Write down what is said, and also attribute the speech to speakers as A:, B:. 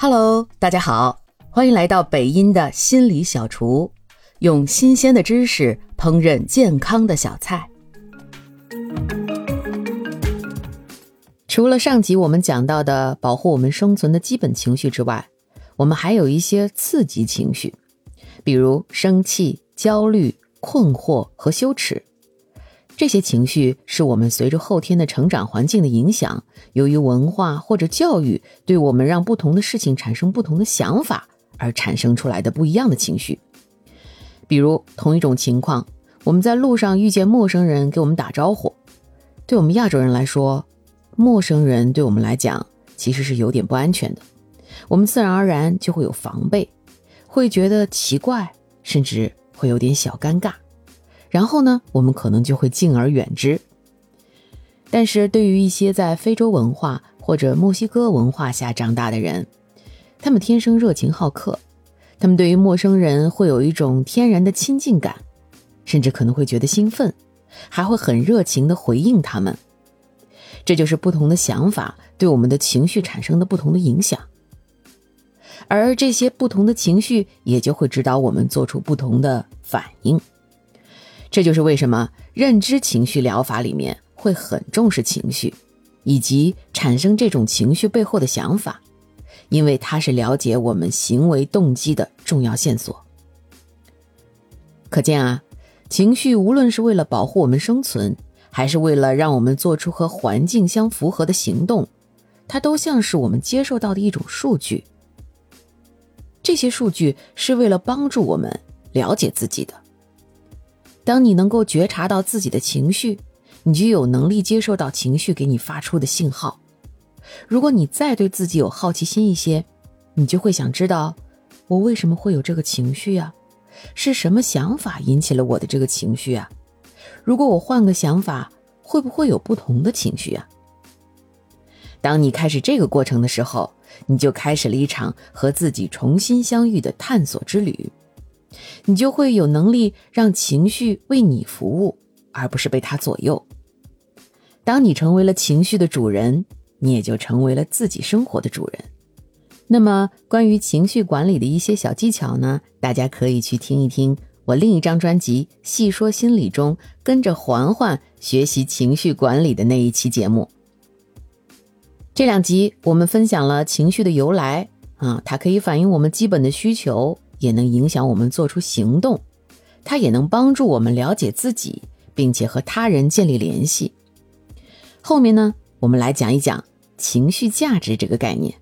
A: Hello，大家好，欢迎来到北音的心理小厨，用新鲜的知识烹饪健康的小菜。除了上集我们讲到的保护我们生存的基本情绪之外，我们还有一些刺激情绪，比如生气、焦虑、困惑和羞耻。这些情绪是我们随着后天的成长环境的影响，由于文化或者教育对我们让不同的事情产生不同的想法而产生出来的不一样的情绪。比如，同一种情况，我们在路上遇见陌生人给我们打招呼，对我们亚洲人来说，陌生人对我们来讲其实是有点不安全的，我们自然而然就会有防备，会觉得奇怪，甚至会有点小尴尬。然后呢，我们可能就会敬而远之。但是对于一些在非洲文化或者墨西哥文化下长大的人，他们天生热情好客，他们对于陌生人会有一种天然的亲近感，甚至可能会觉得兴奋，还会很热情地回应他们。这就是不同的想法对我们的情绪产生的不同的影响，而这些不同的情绪也就会指导我们做出不同的反应。这就是为什么认知情绪疗法里面会很重视情绪，以及产生这种情绪背后的想法，因为它是了解我们行为动机的重要线索。可见啊，情绪无论是为了保护我们生存，还是为了让我们做出和环境相符合的行动，它都像是我们接受到的一种数据。这些数据是为了帮助我们了解自己的。当你能够觉察到自己的情绪，你就有能力接受到情绪给你发出的信号。如果你再对自己有好奇心一些，你就会想知道我为什么会有这个情绪呀？是什么想法引起了我的这个情绪啊？如果我换个想法，会不会有不同的情绪啊？当你开始这个过程的时候，你就开始了一场和自己重新相遇的探索之旅。你就会有能力让情绪为你服务，而不是被它左右。当你成为了情绪的主人，你也就成为了自己生活的主人。那么，关于情绪管理的一些小技巧呢？大家可以去听一听我另一张专辑《细说心理》中，跟着环环学习情绪管理的那一期节目。这两集我们分享了情绪的由来啊，它可以反映我们基本的需求。也能影响我们做出行动，它也能帮助我们了解自己，并且和他人建立联系。后面呢，我们来讲一讲情绪价值这个概念。